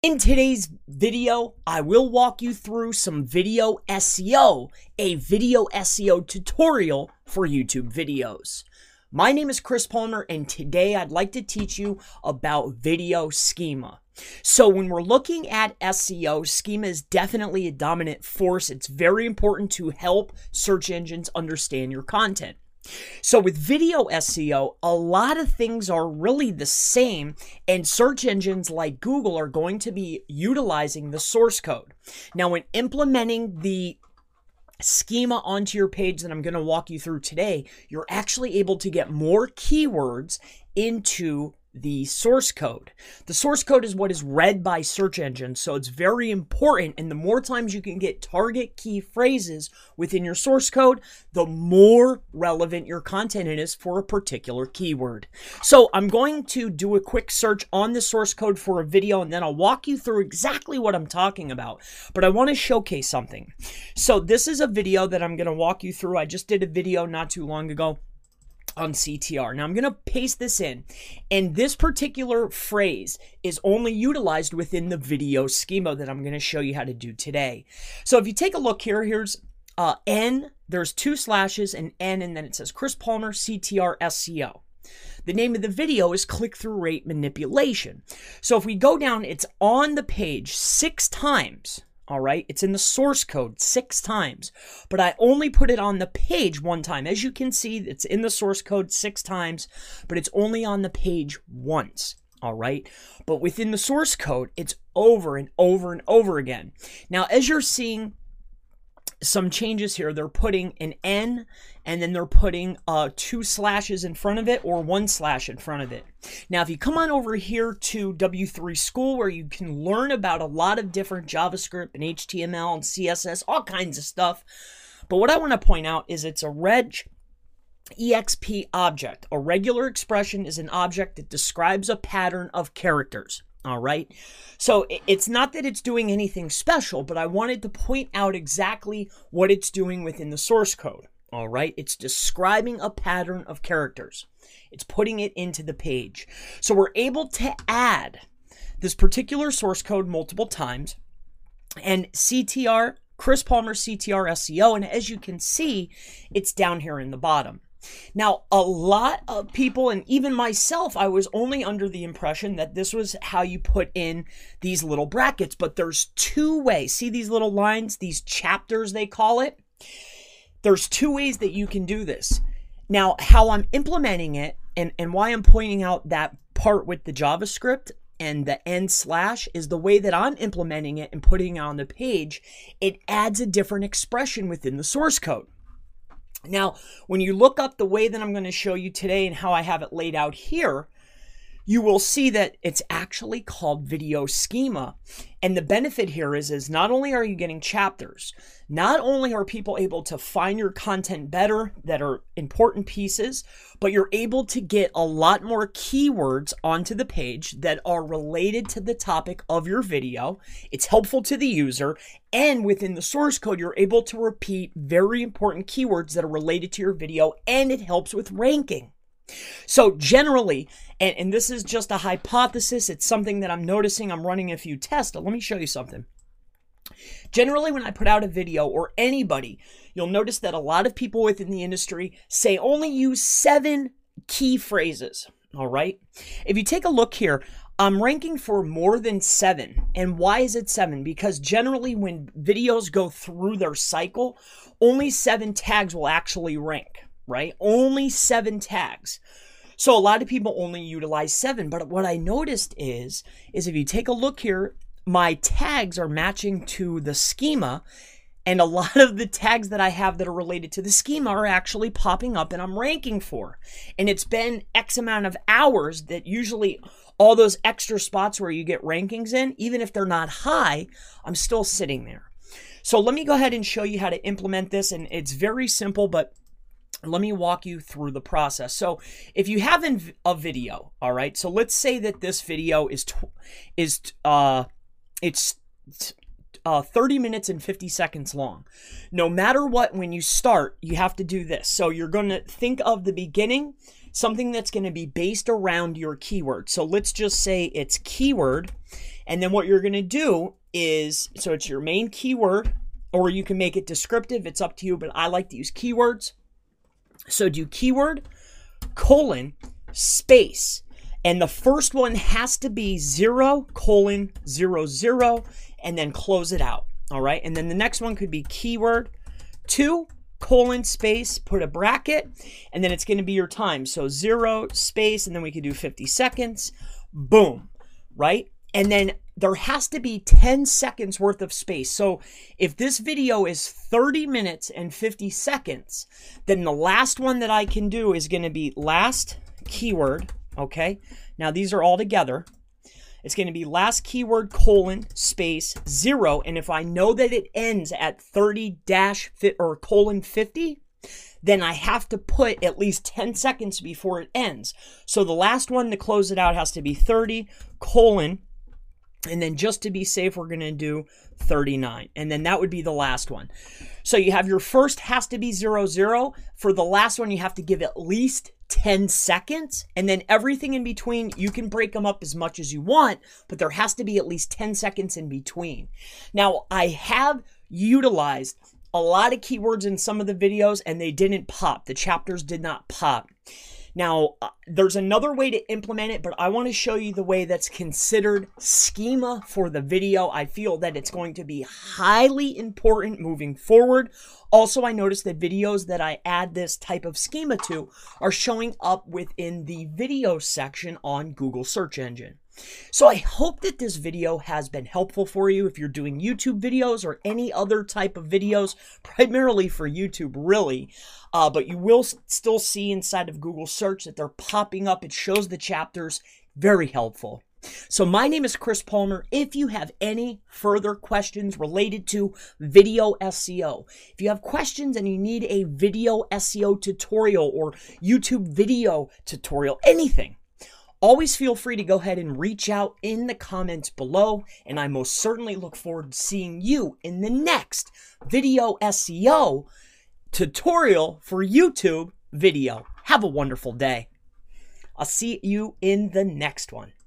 In today's video, I will walk you through some video SEO, a video SEO tutorial for YouTube videos. My name is Chris Palmer, and today I'd like to teach you about video schema. So, when we're looking at SEO, schema is definitely a dominant force. It's very important to help search engines understand your content. So, with video SEO, a lot of things are really the same, and search engines like Google are going to be utilizing the source code. Now, when implementing the schema onto your page that I'm going to walk you through today, you're actually able to get more keywords into the source code. The source code is what is read by search engines, so it's very important. And the more times you can get target key phrases within your source code, the more relevant your content is for a particular keyword. So I'm going to do a quick search on the source code for a video, and then I'll walk you through exactly what I'm talking about. But I want to showcase something. So this is a video that I'm going to walk you through. I just did a video not too long ago on CTR. Now I'm going to paste this in, and this particular phrase is only utilized within the video schema that I'm going to show you how to do today. So if you take a look here, here's uh, N, there's two slashes and N, and then it says Chris Palmer CTR SEO. The name of the video is click through rate manipulation. So if we go down, it's on the page six times. All right, it's in the source code six times, but I only put it on the page one time. As you can see, it's in the source code six times, but it's only on the page once. All right, but within the source code, it's over and over and over again. Now, as you're seeing some changes here. They're putting an N and then they're putting uh, two slashes in front of it or one slash in front of it. Now, if you come on over here to W3 School, where you can learn about a lot of different JavaScript and HTML and CSS, all kinds of stuff. But what I want to point out is it's a reg exp object. A regular expression is an object that describes a pattern of characters. All right. So it's not that it's doing anything special, but I wanted to point out exactly what it's doing within the source code. All right. It's describing a pattern of characters, it's putting it into the page. So we're able to add this particular source code multiple times and CTR, Chris Palmer CTR SEO. And as you can see, it's down here in the bottom. Now, a lot of people, and even myself, I was only under the impression that this was how you put in these little brackets, but there's two ways. See these little lines, these chapters, they call it? There's two ways that you can do this. Now, how I'm implementing it and, and why I'm pointing out that part with the JavaScript and the end slash is the way that I'm implementing it and putting it on the page. It adds a different expression within the source code. Now, when you look up the way that I'm going to show you today and how I have it laid out here, you will see that it's actually called video schema. And the benefit here is, is not only are you getting chapters, not only are people able to find your content better that are important pieces, but you're able to get a lot more keywords onto the page that are related to the topic of your video. It's helpful to the user. And within the source code, you're able to repeat very important keywords that are related to your video, and it helps with ranking. So generally, and, and this is just a hypothesis, it's something that I'm noticing. I'm running a few tests. Let me show you something. Generally, when I put out a video or anybody, you'll notice that a lot of people within the industry say only use seven key phrases. All right. If you take a look here, I'm ranking for more than seven. And why is it seven? Because generally, when videos go through their cycle, only seven tags will actually rank right? Only seven tags. So a lot of people only utilize seven. But what I noticed is, is if you take a look here, my tags are matching to the schema. And a lot of the tags that I have that are related to the schema are actually popping up and I'm ranking for. And it's been X amount of hours that usually all those extra spots where you get rankings in, even if they're not high, I'm still sitting there. So let me go ahead and show you how to implement this. And it's very simple, but let me walk you through the process. So, if you have a video, all right. So let's say that this video is is uh it's uh 30 minutes and 50 seconds long. No matter what when you start, you have to do this. So you're going to think of the beginning, something that's going to be based around your keyword. So let's just say it's keyword And then what you're going to do is so it's your main keyword, or you can make it descriptive. It's up to you, but I like to use keywords. So do keyword colon space. And the first one has to be zero colon zero zero and then close it out. All right. And then the next one could be keyword two colon space, put a bracket, and then it's going to be your time. So zero space, and then we could do 50 seconds. Boom. Right. And then there has to be 10 seconds worth of space. So if this video is 30 minutes and 50 seconds, then the last one that I can do is going to be last keyword. Okay. Now these are all together. It's going to be last keyword colon space zero. And if I know that it ends at 30 dash fit or colon 50, then I have to put at least 10 seconds before it ends. So the last one to close it out has to be 30 colon and then just to be safe, we're going to do 39. And then that would be the last one. So you have your first has to be 0, 0. For the last one, you have to give at least 10 seconds. And then everything in between, you can break them up as much as you want, but there has to be at least 10 seconds in between. Now, I have utilized a lot of keywords in some of the videos and they didn't pop. The chapters did not pop. Now, uh, there's another way to implement it, but I want to show you the way that's considered schema for the video. I feel that it's going to be highly important moving forward. Also, I noticed that videos that I add this type of schema to are showing up within the video section on Google search engine. So I hope that this video has been helpful for you if you're doing YouTube videos or any other type of videos, primarily for YouTube, really. Uh, but you will still see inside of Google search that they're popping up. It shows the chapters. Very helpful. So my name is Chris Palmer. If you have any further questions related to video SEO, if you have questions and you need a video SEO tutorial or YouTube video tutorial, anything, Always feel free to go ahead and reach out in the comments below, and I most certainly look forward to seeing you in the next video SEO tutorial for YouTube video. Have a wonderful day. I'll see you in the next one.